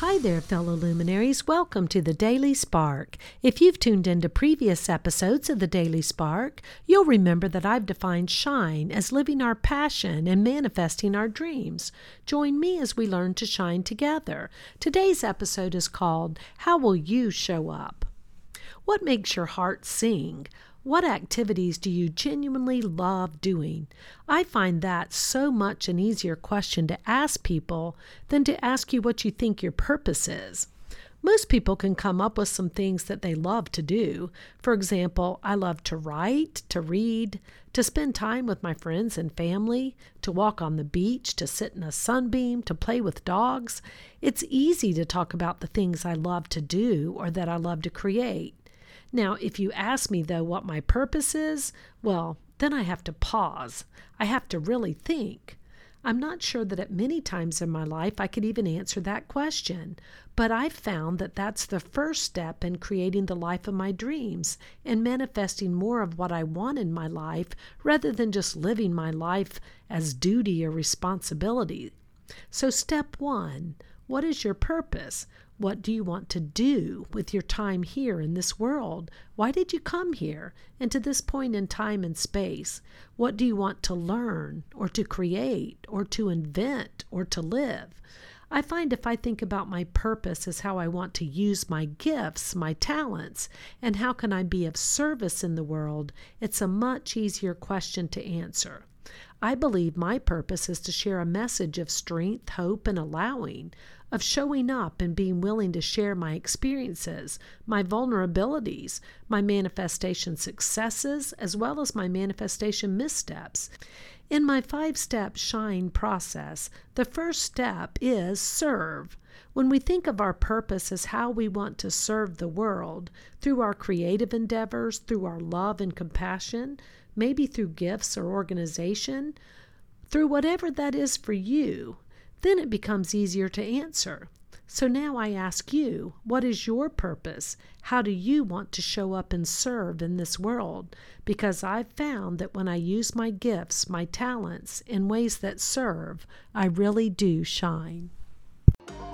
Hi there, fellow luminaries. Welcome to the Daily Spark. If you've tuned into previous episodes of the Daily Spark, you'll remember that I've defined shine as living our passion and manifesting our dreams. Join me as we learn to shine together. Today's episode is called How Will You Show Up? What makes your heart sing? What activities do you genuinely love doing? I find that so much an easier question to ask people than to ask you what you think your purpose is. Most people can come up with some things that they love to do. For example, I love to write, to read, to spend time with my friends and family, to walk on the beach, to sit in a sunbeam, to play with dogs. It's easy to talk about the things I love to do or that I love to create. Now, if you ask me, though, what my purpose is, well, then I have to pause. I have to really think. I'm not sure that at many times in my life I could even answer that question, but I've found that that's the first step in creating the life of my dreams and manifesting more of what I want in my life rather than just living my life as duty or responsibility. So, step one what is your purpose? What do you want to do with your time here in this world? Why did you come here and to this point in time and space? What do you want to learn or to create or to invent or to live? I find if I think about my purpose as how I want to use my gifts, my talents, and how can I be of service in the world, it's a much easier question to answer. I believe my purpose is to share a message of strength, hope, and allowing, of showing up and being willing to share my experiences, my vulnerabilities, my manifestation successes, as well as my manifestation missteps. In my five step shine process, the first step is serve. When we think of our purpose as how we want to serve the world, through our creative endeavors, through our love and compassion, maybe through gifts or organization, through whatever that is for you, then it becomes easier to answer. So now I ask you, what is your purpose? How do you want to show up and serve in this world? Because I've found that when I use my gifts, my talents, in ways that serve, I really do shine.